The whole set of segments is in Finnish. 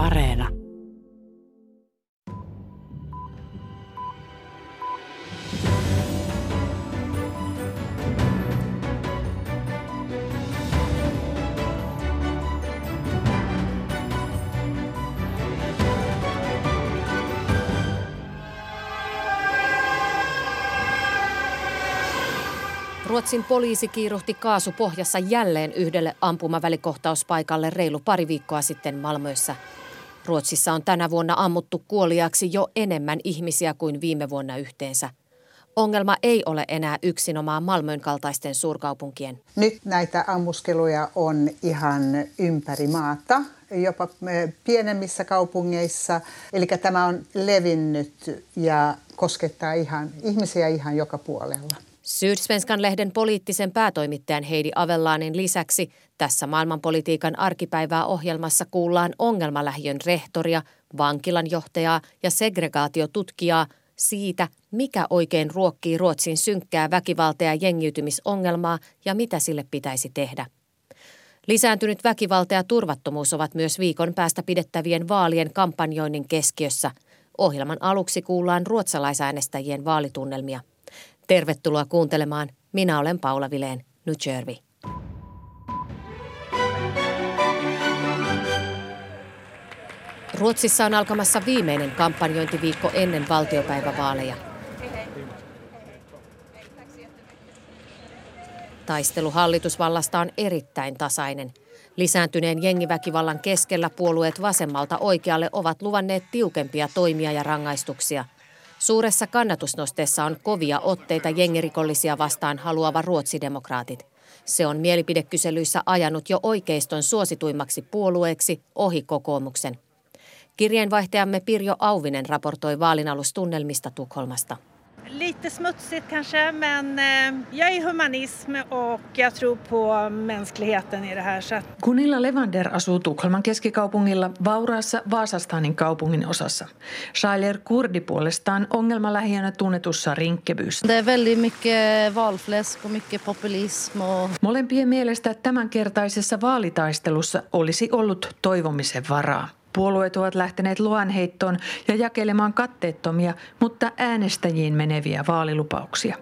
Areena. Ruotsin poliisi kiiruhti kaasupohjassa jälleen yhdelle ampumavälikohtauspaikalle reilu pari viikkoa sitten Malmössä. Ruotsissa on tänä vuonna ammuttu kuoliaksi jo enemmän ihmisiä kuin viime vuonna yhteensä. Ongelma ei ole enää yksinomaan Malmön kaltaisten suurkaupunkien. Nyt näitä ammuskeluja on ihan ympäri maata, jopa eh, pienemmissä kaupungeissa. Eli tämä on levinnyt ja koskettaa ihan, ihmisiä ihan joka puolella. Sydsvenskan lehden poliittisen päätoimittajan Heidi Avellaanin lisäksi tässä maailmanpolitiikan arkipäivää ohjelmassa kuullaan ongelmalähiön rehtoria, vankilan johtajaa ja segregaatiotutkijaa siitä, mikä oikein ruokkii Ruotsin synkkää väkivalta- ja jengiytymisongelmaa ja mitä sille pitäisi tehdä. Lisääntynyt väkivalta ja turvattomuus ovat myös viikon päästä pidettävien vaalien kampanjoinnin keskiössä. Ohjelman aluksi kuullaan ruotsalaisäänestäjien vaalitunnelmia. Tervetuloa kuuntelemaan. Minä olen Paula Vileen, New Jersey. Ruotsissa on alkamassa viimeinen kampanjointiviikko ennen valtiopäivävaaleja. Taistelu hallitusvallasta on erittäin tasainen. Lisääntyneen jengiväkivallan keskellä puolueet vasemmalta oikealle ovat luvanneet tiukempia toimia ja rangaistuksia – Suuressa kannatusnosteessa on kovia otteita jengirikollisia vastaan haluava ruotsidemokraatit. Se on mielipidekyselyissä ajanut jo oikeiston suosituimmaksi puolueeksi ohi kokoomuksen. Kirjeenvaihtajamme Pirjo Auvinen raportoi vaalinalustunnelmista Tukholmasta. Lite smutsigt kanske, men eh, jag är humanism och jag tror på mänskligheten i det här. Så Gunilla Levander asuu Tukholman keskikaupungilla vauraassa Vaasastanin kaupungin osassa. Shailer Kurdi puolestaan ongelmalähiönä tunnetussa Rinkkebyssä. Det är väldigt mycket valfläsk och mycket populism. Och... Molempien mielestä tämänkertaisessa vaalitaistelussa olisi ollut toivomisen varaa. Puolueet ovat lähteneet luonheittoon ja jakelemaan katteettomia, mutta äänestäjiin meneviä vaalilupauksia.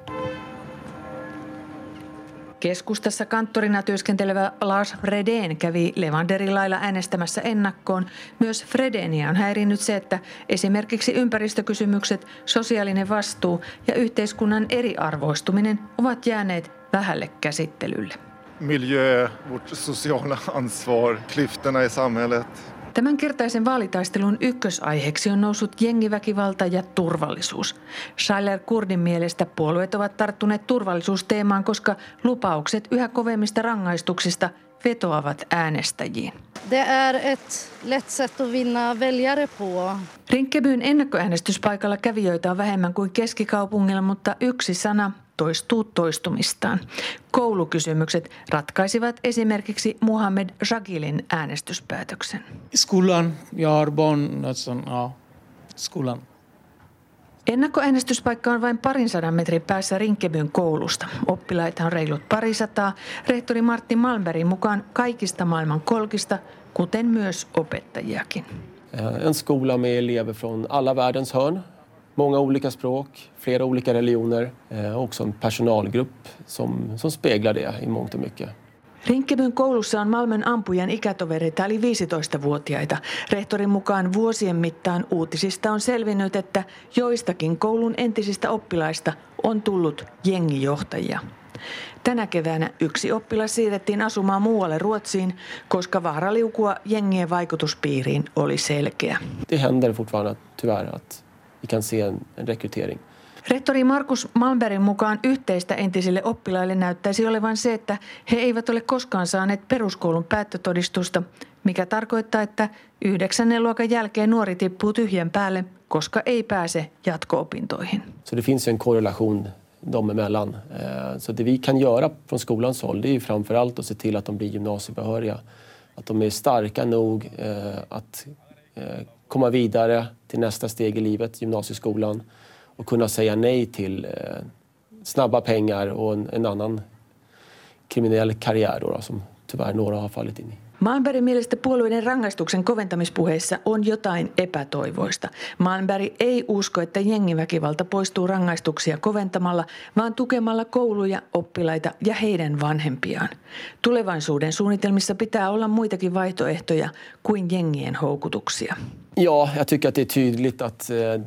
Keskustassa kanttorina työskentelevä Lars Fredén kävi Levanderin lailla äänestämässä ennakkoon. Myös Fredenia on häirinnyt se, että esimerkiksi ympäristökysymykset, sosiaalinen vastuu ja yhteiskunnan eriarvoistuminen ovat jääneet vähälle käsittelylle. Miljö, vårt sociala ansvar, klyftorna i samhället, Tämänkertaisen vaalitaistelun ykkösaiheeksi on noussut jengiväkivalta ja turvallisuus. Schailer Kurdin mielestä puolueet ovat tarttuneet turvallisuusteemaan, koska lupaukset yhä kovemmista rangaistuksista vetoavat äänestäjiin. Det är ett lätt sätt att vinna väljare på. Rinkkebyn ennakkoäänestyspaikalla kävijöitä on vähemmän kuin keskikaupungilla, mutta yksi sana toistuu toistumistaan. Koulukysymykset ratkaisivat esimerkiksi Muhammed Jagilin äänestyspäätöksen. Skolan, jag har barn, alltså, ja, skolan. Ennakkoäänestyspaikka on vain parin sadan metrin päässä Rinkebyn koulusta. Oppilaita on reilut parisataa. Rehtori Martti Malmbergin mukaan kaikista maailman kolkista, kuten myös opettajiakin. En skola med elever från alla världens hörn många olika språk, flera olika religioner eh, och också en personalgrupp som, som speglar det i mångt och mycket. Rinkkebyn koulussa on Malmön ampujan ikätovereita eli 15-vuotiaita. Rehtorin mukaan vuosien mittaan uutisista on selvinnyt, että joistakin koulun entisistä oppilaista on tullut jengijohtajia. Tänä keväänä yksi oppilas siirrettiin asumaan muualle Ruotsiin, koska vaara liukua jengien vaikutuspiiriin oli selkeä. Det händer fortfarande tyvärr att vi kan se en, en rekrytering. Rehtori Markus Malmbergin mukaan yhteistä entisille oppilaille näyttäisi olevan se, että he eivät ole koskaan saaneet peruskoulun päättötodistusta, mikä tarkoittaa, että yhdeksännen luokan jälkeen nuori tippuu tyhjän päälle, koska ei pääse jatko-opintoihin. Så det finns en korrelation dem emellan. Eh, så det vi kan göra från skolans håll det är ju framförallt att se till att de blir gymnasiebehöriga. Att de är starka nog eh, att eh, komma vidare till nästa steg i livet, gymnasieskolan och kunna säga nej till eh, snabba pengar och en, en annan kriminell karriär då, då, som tyvärr några har fallit in i. Malmbergin mielestä puolueiden rangaistuksen koventamispuheissa on jotain epätoivoista. Malmberg ei usko, että jengiväkivalta poistuu rangaistuksia koventamalla, vaan tukemalla kouluja, oppilaita ja heidän vanhempiaan. Tulevaisuuden suunnitelmissa pitää olla muitakin vaihtoehtoja kuin jengien houkutuksia. Ja, jag tycker att det är tydligt att eh,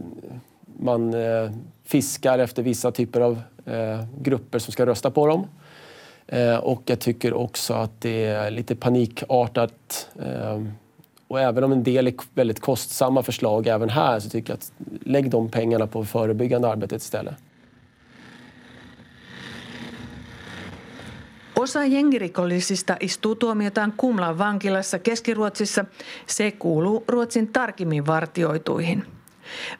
man eh, fiskar efter vissa typer av eh, grupper som ska rösta på dem. Eh, och jag tycker också att det är lite panikartat. Eh, och även om en del är väldigt kostsamma förslag även här så tycker jag att lägg de pengarna på förebyggande arbetet istället. Osa jengirikollisista istuu tuomiotaan Kumlan vankilassa Keski-Ruotsissa. Se kuuluu Ruotsin tarkimmin vartioituihin.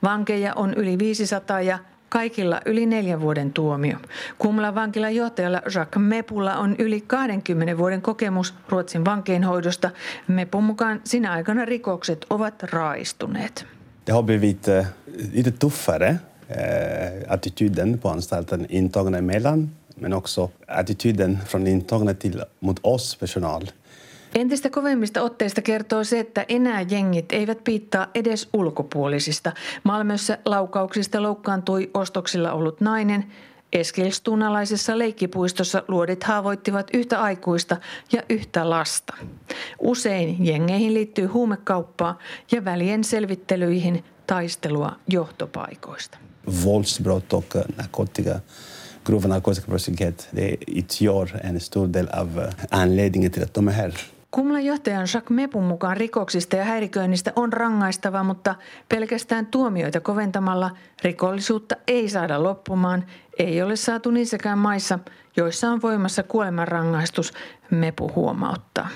Vankeja on yli 500 ja kaikilla yli neljän vuoden tuomio. Kumlan vankilan johtajalla Jacques Mepulla on yli 20 vuoden kokemus Ruotsin vankeinhoidosta. Mepun mukaan sinä aikana rikokset ovat raistuneet. Det har blivit eh, lite tuffare eh, attityden på anstalten intagna emellan men också attityden från intagna till, mot oss personal – Entistä kovemmista otteista kertoo se, että enää jengit eivät piittaa edes ulkopuolisista. Malmössä laukauksista loukkaantui ostoksilla ollut nainen. Eskilstunalaisessa leikkipuistossa luodit haavoittivat yhtä aikuista ja yhtä lasta. Usein jengeihin liittyy huumekauppaa ja välien selvittelyihin taistelua johtopaikoista. Våldsbrott och narkotika grova narkotikabrottslighet, det utgör en stor del av anledningen till att de är här. Kumlan johtajan Jacques Mepun mukaan rikoksista ja häiriköinnistä on rangaistava, mutta pelkästään tuomioita koventamalla rikollisuutta ei saada loppumaan. Ei ole saatu niissäkään maissa, joissa on voimassa kuolemanrangaistus, Mepu huomauttaa.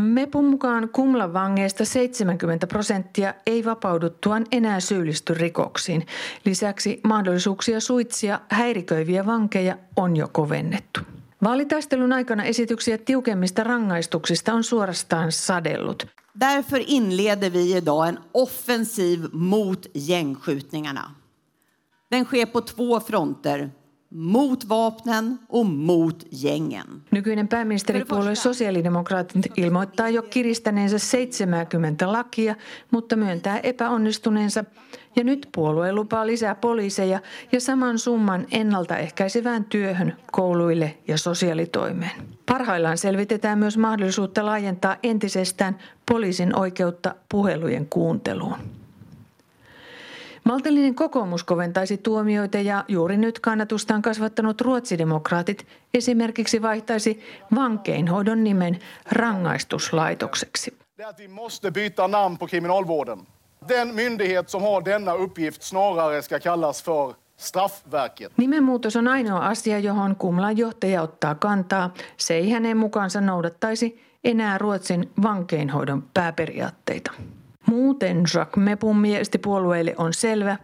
Mepun mukaan Kumlan vangeista 70 prosenttia ei vapauduttuaan enää syyllisty rikoksiin. Lisäksi mahdollisuuksia suitsia häiriköiviä vankeja on jo kovennettu. Vaalitaistelun aikana esityksiä tiukemmista rangaistuksista on suorastaan sadellut. Därför inleder vi idag en offensiv mot gängskjutningarna. Den sker på två fronter, mot vapnen och mot gängen. Nykyinen pääministeripuolue sosiaalidemokraatit ilmoittaa jo kiristäneensä 70 lakia, mutta myöntää epäonnistuneensa. Ja nyt puolue lupaa lisää poliiseja ja saman summan ennaltaehkäisevään työhön kouluille ja sosiaalitoimeen. Parhaillaan selvitetään myös mahdollisuutta laajentaa entisestään poliisin oikeutta puhelujen kuunteluun. Maltillinen kokoomus koventaisi tuomioita ja juuri nyt kannatustaan kasvattanut ruotsidemokraatit esimerkiksi vaihtaisi vankeinhoidon nimen rangaistuslaitokseksi. Vi måste byta namn på kriminalvården. Den myndighet som har denna uppgift snarare ska kallas för Straffverket. Nimenmuutos on ainoa asia, johon Kumlan johtaja ottaa kantaa. Se ei hänen mukaansa noudattaisi enää Ruotsin vankeinhoidon pääperiaatteita. Muuten Jacques Mepun mielestä puolueille on selvä,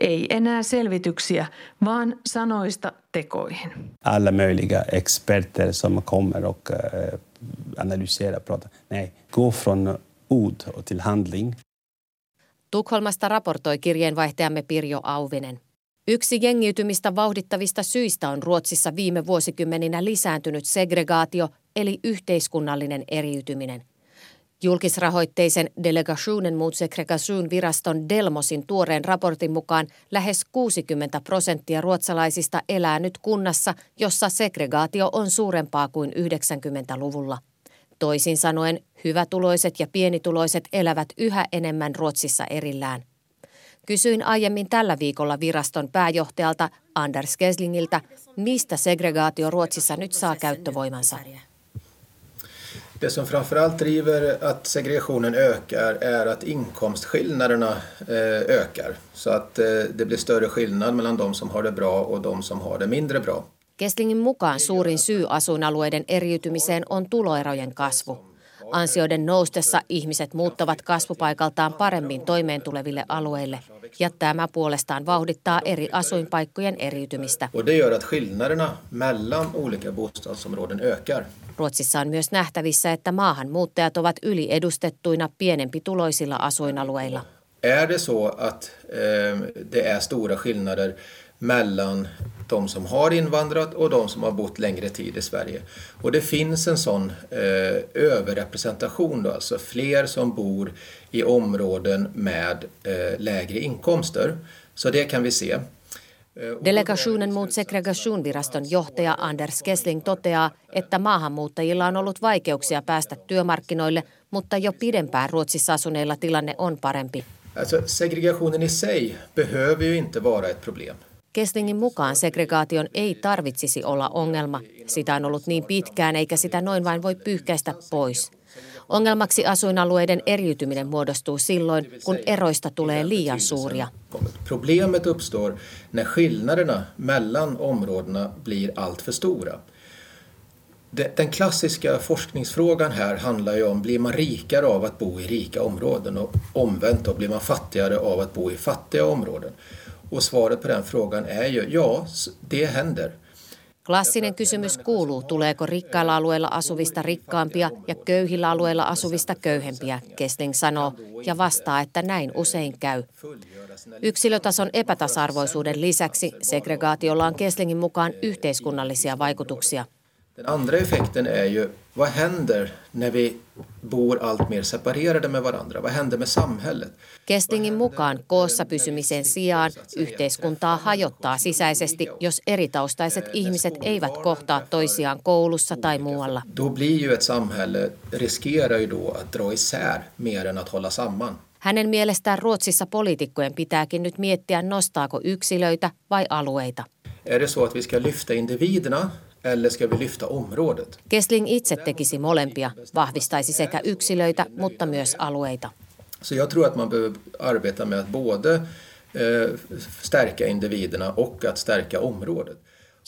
ei enää selvityksiä, vaan sanoista tekoihin. Alla möjliga experter som kommer och uh, analyserar, pratar. Nej, gå från ord till handling. Tukholmasta raportoi kirjeenvaihtajamme Pirjo Auvinen. Yksi jengiytymistä vauhdittavista syistä on Ruotsissa viime vuosikymmeninä lisääntynyt segregaatio eli yhteiskunnallinen eriytyminen. Julkisrahoitteisen Delegationen mot segregation viraston Delmosin tuoreen raportin mukaan lähes 60 prosenttia ruotsalaisista elää nyt kunnassa, jossa segregaatio on suurempaa kuin 90-luvulla. Toisin sanoen, hyvätuloiset ja pienituloiset elävät yhä enemmän Ruotsissa erillään. Kysyin aiemmin tällä viikolla viraston pääjohtajalta Anders Keslingiltä, mistä segregaatio Ruotsissa nyt saa käyttövoimansa. Det som framförallt driver att segregationen ökar är att inkomstskillnaderna eh, ökar. Så att eh, det blir större skillnad mellan de som har det bra och de som har det mindre bra. Kestlingin mukaan suurin syy asuinalueiden eriytymiseen on tuloerojen kasvu. Ansioiden noustessa ihmiset muuttavat kasvupaikaltaan paremmin toimeentuleville alueille, ja tämä puolestaan vauhdittaa eri asuinpaikkojen eriytymistä. Ruotsissa on myös nähtävissä, että maahanmuuttajat ovat yliedustettuina pienempi tuloisilla asuinalueilla. Är det så att eh, det är stora skillnader mellan de som har invandrat och de som har bott längre tid i Sverige. Och det finns en sån eh, överrepresentation, då, alltså fler som bor i områden med eh, lägre inkomster. Så det kan vi se. Delegationen mot segregationviraston johtaja Anders Kessling toteaa, että maahanmuuttajilla on ollut vaikeuksia päästä työmarkkinoille, mutta jo pidempään Ruotsissa asuneilla tilanne on parempi. Alltså, segregationen i sig behöver ju inte vara ett problem. Kesslingin mukaan segregaation ei tarvitsisi olla ongelma. Sitä on ollut niin pitkään eikä sitä noin vain voi pyyhkäistä pois. Ongelmaksi asuinalueiden eriytyminen muodostuu silloin, kun eroista tulee liian suuria. Problemet uppstår när skillnaderna mellan områdena blir allt för stora. Den klassiska forskningsfrågan här handlar ju om, blir man rikare av att bo i rika områden och omvänt då, blir man fattigare av att bo i fattiga områden? Och svaret på den frågan är ju ja, det händer. Klassinen kysymys kuuluu, tuleeko rikkailla alueilla asuvista rikkaampia ja köyhillä alueilla asuvista köyhempiä, Kessling sanoo, ja vastaa, että näin usein käy. Yksilötason epätasa-arvoisuuden lisäksi segregaatiolla on Kesslingin mukaan yhteiskunnallisia vaikutuksia. Den andra effekten är ju vad händer när vi bor allt mer separerade med varandra? Vad händer med samhället? Kestingin mukaan koossa pysymisen sijaan yhteiskuntaa hajottaa sisäisesti, jos eritaustaiset ihmiset eivät kohtaa toisiaan koulussa tai muualla. Då blir ju ett samhälle riskerar ju då att dra isär mer än att hålla samman. Hänen mielestään Ruotsissa poliitikkojen pitääkin nyt miettiä, nostaako yksilöitä vai alueita. Är det så att vi ska lyfta individerna eller ska vi lyfta området? Kessling itse tekisi molempia, vahvistaisi sekä yksilöitä, mutta myös alueita. Så jag tror att man behöver arbeta med att både eh, stärka individerna och att stärka området.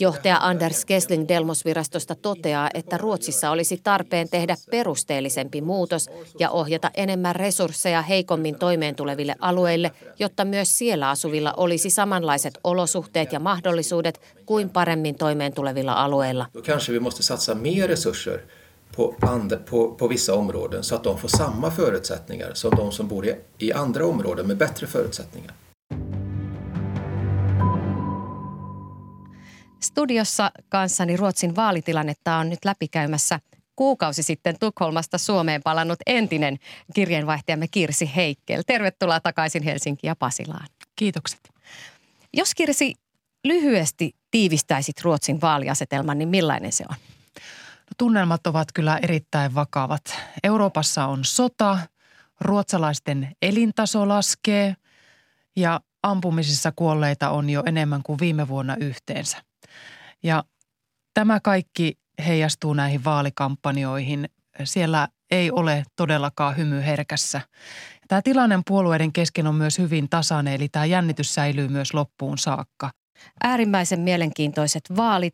Johtaja Anders Kessling Delmosvirastosta toteaa, että Ruotsissa olisi tarpeen tehdä perusteellisempi muutos ja ohjata enemmän resursseja heikommin toimeentuleville alueille, jotta myös siellä asuvilla olisi samanlaiset olosuhteet ja mahdollisuudet kuin paremmin toimeentulevilla alueilla. Kanske vi måste satsa mer resurser på, på, på vissa områden så att de får samma förutsättningar som de som bor i andra områden med bättre förutsättningar. Studiossa kanssani Ruotsin vaalitilannetta on nyt läpikäymässä kuukausi sitten Tukholmasta Suomeen palannut entinen kirjeenvaihtajamme Kirsi Heikkel. Tervetuloa takaisin Helsinkiin ja Pasilaan. Kiitokset. Jos Kirsi lyhyesti tiivistäisit Ruotsin vaaliasetelman, niin millainen se on? No, tunnelmat ovat kyllä erittäin vakavat. Euroopassa on sota, ruotsalaisten elintaso laskee ja ampumisissa kuolleita on jo enemmän kuin viime vuonna yhteensä. Ja tämä kaikki heijastuu näihin vaalikampanjoihin. Siellä ei ole todellakaan hymy herkässä. Tämä tilanne puolueiden kesken on myös hyvin tasainen, eli tämä jännitys säilyy myös loppuun saakka. Äärimmäisen mielenkiintoiset vaalit.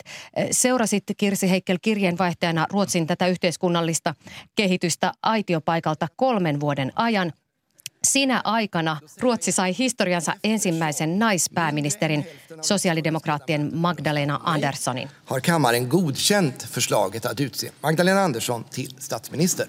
Seurasit Kirsi Heikkel kirjeenvaihtajana Ruotsin tätä yhteiskunnallista kehitystä aitiopaikalta kolmen vuoden ajan. Sinä aikana Ruotsi sai historiansa ensimmäisen naispääministerin, sosiaalidemokraattien Magdalena Anderssonin. Har kammaren godkänt förslaget att utse Magdalena Andersson till statsminister?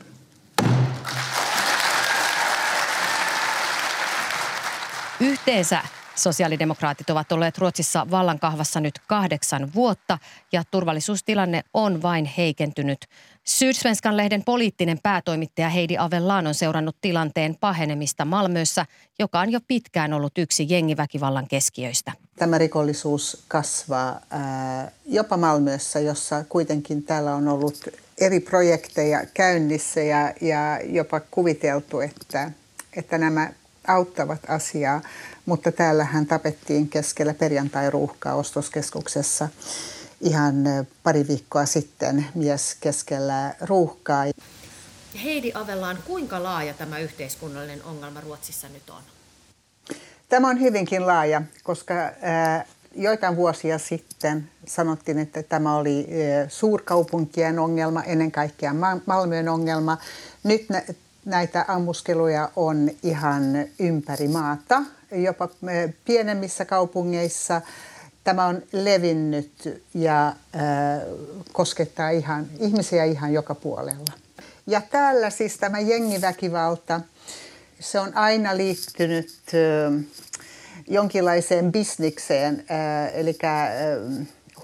Yhteensä Sosiaalidemokraatit ovat olleet Ruotsissa vallankahvassa nyt kahdeksan vuotta ja turvallisuustilanne on vain heikentynyt. Sydsvenskan lehden poliittinen päätoimittaja Heidi Avellaan on seurannut tilanteen pahenemista Malmössä, joka on jo pitkään ollut yksi jengiväkivallan keskiöistä. Tämä rikollisuus kasvaa ää, jopa Malmössä, jossa kuitenkin täällä on ollut eri projekteja käynnissä ja, ja jopa kuviteltu, että, että nämä auttavat asiaa, mutta täällähän tapettiin keskellä perjantai-ruuhkaa ostoskeskuksessa ihan pari viikkoa sitten mies keskellä ruuhkaa. Heidi Avellaan, kuinka laaja tämä yhteiskunnallinen ongelma Ruotsissa nyt on? Tämä on hyvinkin laaja, koska joitain vuosia sitten sanottiin, että tämä oli suurkaupunkien ongelma, ennen kaikkea Malmön ongelma. Nyt näitä ammuskeluja on ihan ympäri maata, jopa pienemmissä kaupungeissa. Tämä on levinnyt ja äh, koskettaa ihan, ihmisiä ihan joka puolella. Ja täällä siis tämä jengiväkivalta, se on aina liittynyt äh, jonkinlaiseen bisnikseen, eli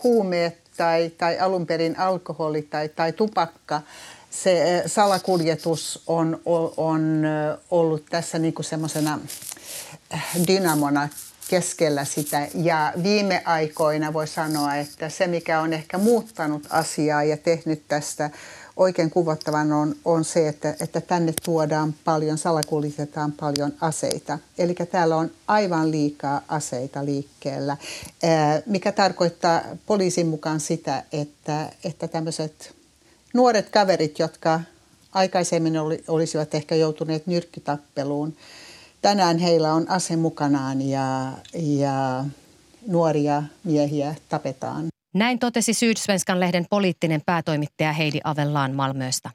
huumeet tai, tai alun perin alkoholi tai, tai tupakka, se salakuljetus on, on ollut tässä niin semmoisena dynamona keskellä sitä. Ja viime aikoina voi sanoa, että se mikä on ehkä muuttanut asiaa ja tehnyt tästä oikein kuvattavan on, on se, että, että tänne tuodaan paljon, salakuljetetaan paljon aseita. Eli täällä on aivan liikaa aseita liikkeellä, mikä tarkoittaa poliisin mukaan sitä, että, että tämmöiset nuoret kaverit, jotka aikaisemmin oli, olisivat ehkä joutuneet nyrkkitappeluun, tänään heillä on ase mukanaan ja, ja nuoria miehiä tapetaan. Näin totesi Sydsvenskan lehden poliittinen päätoimittaja Heidi Avellaan Malmöstä.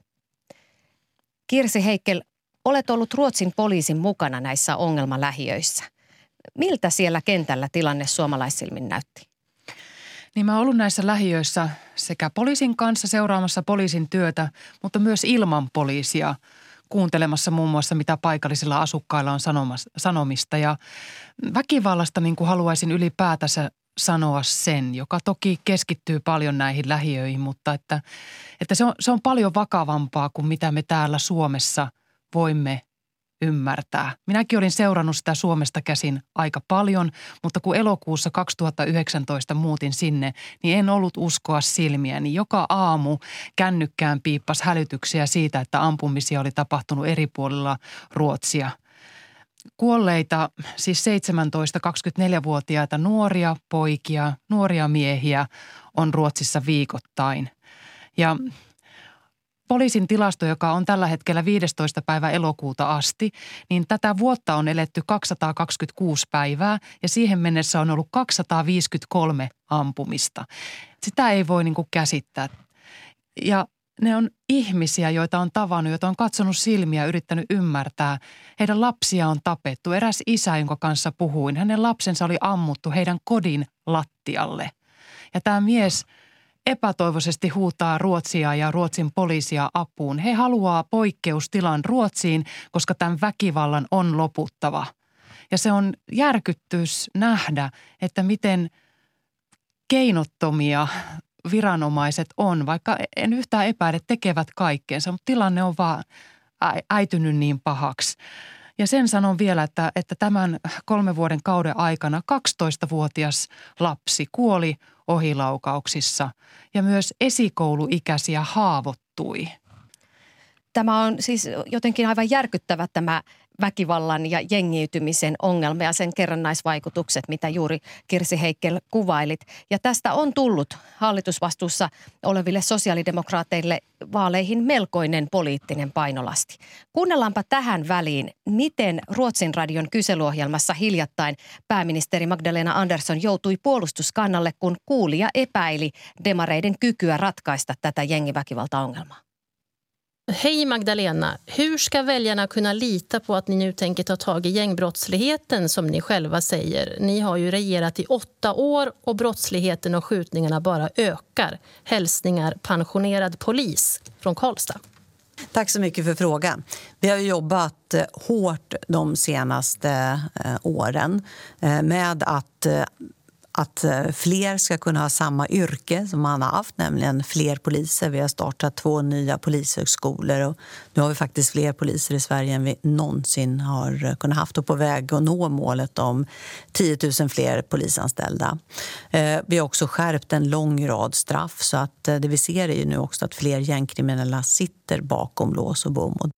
Kirsi Heikkel, olet ollut Ruotsin poliisin mukana näissä ongelmalähiöissä. Miltä siellä kentällä tilanne suomalaissilmin näytti? Niin mä oon ollut näissä lähiöissä sekä poliisin kanssa seuraamassa poliisin työtä, mutta myös ilman poliisia kuuntelemassa muun muassa, mitä paikallisilla asukkailla on sanomista. Ja väkivallasta niin kuin haluaisin ylipäätänsä sanoa sen, joka toki keskittyy paljon näihin lähiöihin, mutta että, että se, on, se on paljon vakavampaa kuin mitä me täällä Suomessa voimme ymmärtää. Minäkin olin seurannut sitä Suomesta käsin aika paljon, mutta kun elokuussa 2019 muutin sinne, niin en ollut uskoa silmiä. Niin joka aamu kännykkään piippas hälytyksiä siitä, että ampumisia oli tapahtunut eri puolilla Ruotsia – kuolleita, siis 17-24-vuotiaita nuoria poikia, nuoria miehiä on Ruotsissa viikoittain. Ja poliisin tilasto, joka on tällä hetkellä 15. päivä elokuuta asti, niin tätä vuotta on eletty 226 päivää ja siihen mennessä on ollut 253 ampumista. Sitä ei voi niin kuin käsittää. Ja ne on ihmisiä, joita on tavannut, joita on katsonut silmiä, yrittänyt ymmärtää. Heidän lapsia on tapettu. Eräs isä, jonka kanssa puhuin, hänen lapsensa oli ammuttu heidän kodin lattialle. Ja tämä mies epätoivoisesti huutaa Ruotsia ja Ruotsin poliisia apuun. He haluaa poikkeustilan Ruotsiin, koska tämän väkivallan on loputtava. Ja se on järkyttys nähdä, että miten keinottomia viranomaiset on, vaikka en yhtään epäile, tekevät kaikkeensa, mutta tilanne on vaan äitynyt niin pahaksi. Ja sen sanon vielä, että, että tämän kolmen vuoden kauden aikana 12-vuotias lapsi kuoli ohilaukauksissa ja myös esikouluikäisiä haavoittui. Tämä on siis jotenkin aivan järkyttävä tämä väkivallan ja jengiytymisen ongelma ja sen kerrannaisvaikutukset, mitä juuri Kirsi Heikkel kuvailit. Ja tästä on tullut hallitusvastuussa oleville sosiaalidemokraateille vaaleihin melkoinen poliittinen painolasti. Kuunnellaanpa tähän väliin, miten Ruotsin radion kyselyohjelmassa hiljattain pääministeri Magdalena Andersson joutui puolustuskannalle, kun kuulija epäili demareiden kykyä ratkaista tätä jengiväkivaltaongelmaa. Hej Magdalena! Hur ska väljarna kunna lita på att ni nu tänker ta tag i gängbrottsligheten som ni själva säger? Ni har ju regerat i åtta år och brottsligheten och skjutningarna bara ökar. Hälsningar pensionerad polis från Karlstad. Tack så mycket för frågan. Vi har jobbat eh, hårt de senaste eh, åren eh, med att att eh, fler ska kunna ha samma yrke som man har haft, nämligen fler poliser. Vi har startat två nya polishögskolor och nu har vi faktiskt fler poliser i Sverige än vi någonsin har eh, kunnat haft och på väg att nå målet om 10 000 fler polisanställda. Eh, vi har också skärpt en lång rad straff så att det vi ser är ju nu också att fler gängkriminella sitter bakom lås och bom.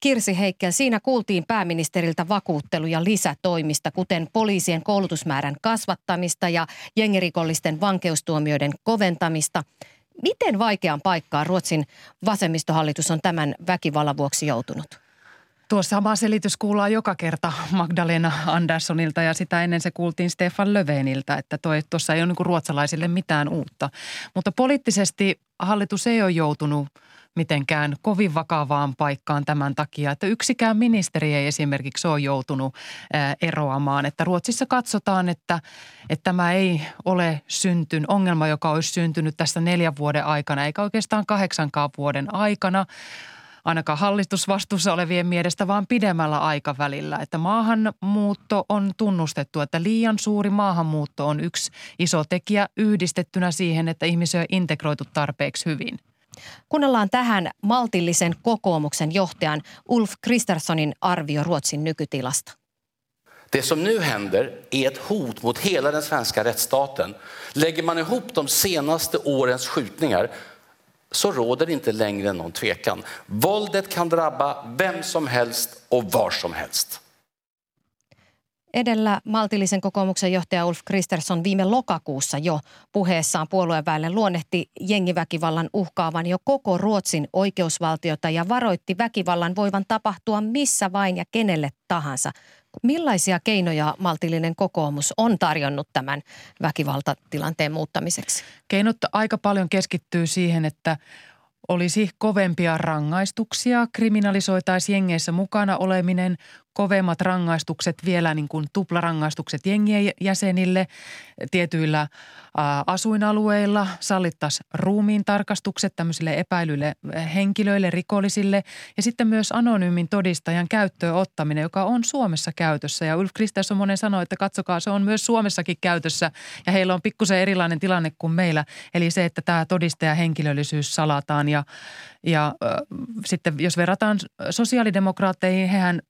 Kirsi Heikkel, siinä kuultiin pääministeriltä vakuutteluja lisätoimista, kuten poliisien koulutusmäärän kasvattamista ja jengirikollisten vankeustuomioiden koventamista. Miten vaikeaan paikkaan Ruotsin vasemmistohallitus on tämän väkivallan vuoksi joutunut? Tuo sama selitys kuullaan joka kerta Magdalena Anderssonilta ja sitä ennen se kuultiin Stefan Löfveniltä, että tuossa ei ole niin ruotsalaisille mitään uutta. Mutta poliittisesti hallitus ei ole joutunut – mitenkään kovin vakavaan paikkaan tämän takia, että yksikään ministeri ei esimerkiksi ole joutunut eroamaan. Että Ruotsissa katsotaan, että, että tämä ei ole syntynyt, ongelma, joka olisi syntynyt tässä neljän vuoden aikana, eikä oikeastaan kahdeksankaan vuoden aikana. ainakaan hallitusvastuussa olevien mielestä, vaan pidemmällä aikavälillä. Että maahanmuutto on tunnustettu, että liian suuri maahanmuutto on yksi iso tekijä yhdistettynä siihen, että ihmisiä on integroitu tarpeeksi hyvin. Kuunnellaan tähän maltillisen kokoomuksen johtajan Ulf Kristerssonin arvio Ruotsin nykytilasta. Det som nu händer är ett hot mot hela den svenska rättsstaten. Lägger man ihop de senaste årens skjutningar så råder det inte längre någon tvekan. Våldet kan drabba vem som helst och var som helst. Edellä maltillisen kokoomuksen johtaja Ulf Kristersson viime lokakuussa jo puheessaan puolueväelle luonnehti jengiväkivallan uhkaavan jo koko Ruotsin oikeusvaltiota ja varoitti väkivallan voivan tapahtua missä vain ja kenelle tahansa. Millaisia keinoja maltillinen kokoomus on tarjonnut tämän väkivaltatilanteen muuttamiseksi? Keinot aika paljon keskittyy siihen, että olisi kovempia rangaistuksia, kriminalisoitaisiin jengeissä mukana oleminen, kovemmat rangaistukset, vielä niin kuin tuplarangaistukset jengien jäsenille tietyillä asuinalueilla, sallittaisiin ruumiin tarkastukset tämmöisille epäilyille henkilöille, rikollisille ja sitten myös anonyymin todistajan käyttöön ottaminen, joka on Suomessa käytössä. Ja Ulf Kristersson monen sanoi, että katsokaa, se on myös Suomessakin käytössä ja heillä on pikkusen erilainen tilanne kuin meillä. Eli se, että tämä todistajan henkilöllisyys salataan ja, ja äh, sitten jos verrataan sosiaalidemokraatteihin, hehän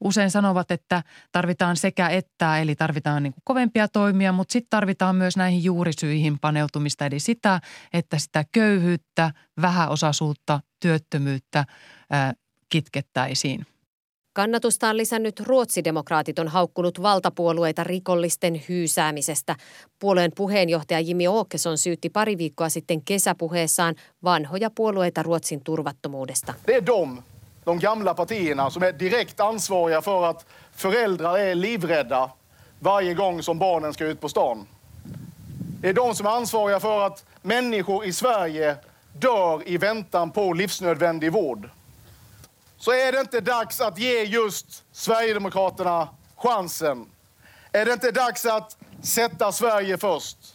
usein sanovat, että tarvitaan sekä että, eli tarvitaan niin kuin kovempia toimia, mutta sitten tarvitaan myös näihin juurisyihin paneutumista, eli sitä, että sitä köyhyyttä, vähäosaisuutta, työttömyyttä ää, kitkettäisiin. Kannatusta on lisännyt ruotsidemokraatit on haukkunut valtapuolueita rikollisten hyysäämisestä. Puolueen puheenjohtaja Jimmy Åkesson syytti pari viikkoa sitten kesäpuheessaan vanhoja puolueita Ruotsin turvattomuudesta. Det är de de gamla partierna som är direkt ansvariga för att föräldrar är livrädda varje gång som barnen ska ut på stan. Det är de som är ansvariga för att människor i Sverige dör i väntan på livsnödvändig vård. Så är det inte dags att ge just Sverigedemokraterna chansen? Är det inte dags att sätta Sverige först?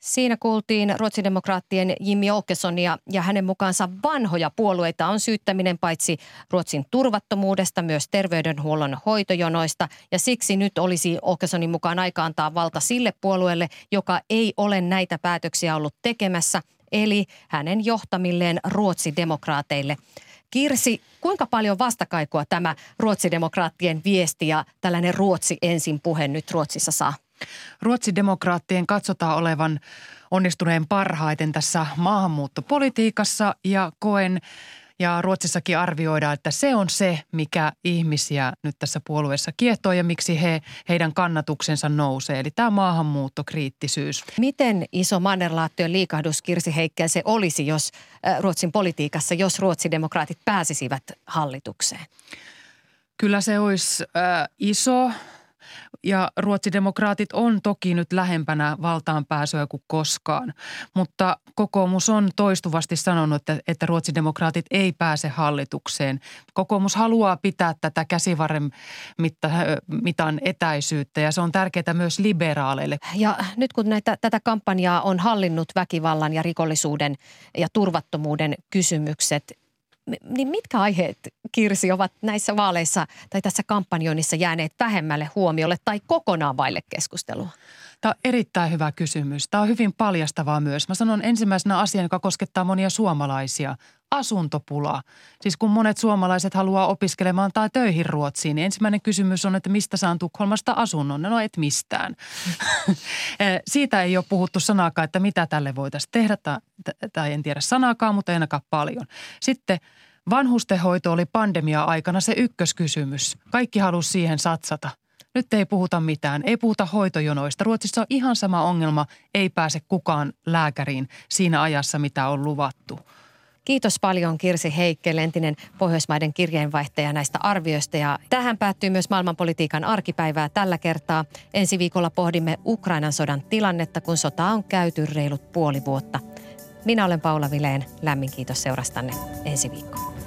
Siinä kuultiin ruotsidemokraattien Jimmy Åkessonia ja hänen mukaansa vanhoja puolueita on syyttäminen paitsi Ruotsin turvattomuudesta myös terveydenhuollon hoitojonoista ja siksi nyt olisi Åkessonin mukaan aika antaa valta sille puolueelle, joka ei ole näitä päätöksiä ollut tekemässä, eli hänen johtamilleen ruotsidemokraateille. Kirsi, kuinka paljon vastakaikua tämä ruotsidemokraattien viesti ja tällainen Ruotsi ensin puhe nyt Ruotsissa saa? Ruotsidemokraattien katsotaan olevan onnistuneen parhaiten tässä maahanmuuttopolitiikassa ja koen ja Ruotsissakin arvioidaan, että se on se, mikä ihmisiä nyt tässä puolueessa kiehtoo ja miksi he, heidän kannatuksensa nousee. Eli tämä maahanmuuttokriittisyys. Miten iso mannerlaattojen liikahdus Kirsi Heikkeä se olisi, jos Ruotsin politiikassa, jos ruotsidemokraatit pääsisivät hallitukseen? Kyllä se olisi äh, iso ja ruotsidemokraatit on toki nyt lähempänä valtaan pääsyä kuin koskaan. Mutta kokoomus on toistuvasti sanonut, että, että ruotsidemokraatit ei pääse hallitukseen. Kokoomus haluaa pitää tätä käsivarren mitta, mitan etäisyyttä ja se on tärkeää myös liberaaleille. Ja nyt kun näitä, tätä kampanjaa on hallinnut väkivallan ja rikollisuuden ja turvattomuuden kysymykset, niin mitkä aiheet, Kirsi, ovat näissä vaaleissa tai tässä kampanjoinnissa jääneet vähemmälle huomiolle tai kokonaan vaille keskustelua? Tämä on erittäin hyvä kysymys. Tämä on hyvin paljastavaa myös. Mä sanon ensimmäisenä asian, joka koskettaa monia suomalaisia. Asuntopula. Siis kun monet suomalaiset haluaa opiskelemaan tai töihin Ruotsiin, niin ensimmäinen kysymys on, että mistä saan Tukholmasta asunnon? No et mistään. Siitä ei ole puhuttu sanaakaan, että mitä tälle voitaisiin tehdä, tai, en tiedä sanaakaan, mutta ainakaan paljon. Sitten vanhustenhoito oli pandemia-aikana se ykköskysymys. Kaikki halusi siihen satsata. Nyt ei puhuta mitään, ei puhuta hoitojonoista. Ruotsissa on ihan sama ongelma, ei pääse kukaan lääkäriin siinä ajassa, mitä on luvattu. Kiitos paljon Kirsi Heikke, entinen Pohjoismaiden kirjeenvaihtaja näistä arvioista. Ja tähän päättyy myös maailmanpolitiikan arkipäivää tällä kertaa. Ensi viikolla pohdimme Ukrainan sodan tilannetta, kun sota on käyty reilut puoli vuotta. Minä olen Paula Vileen. Lämmin kiitos seurastanne ensi viikkoon.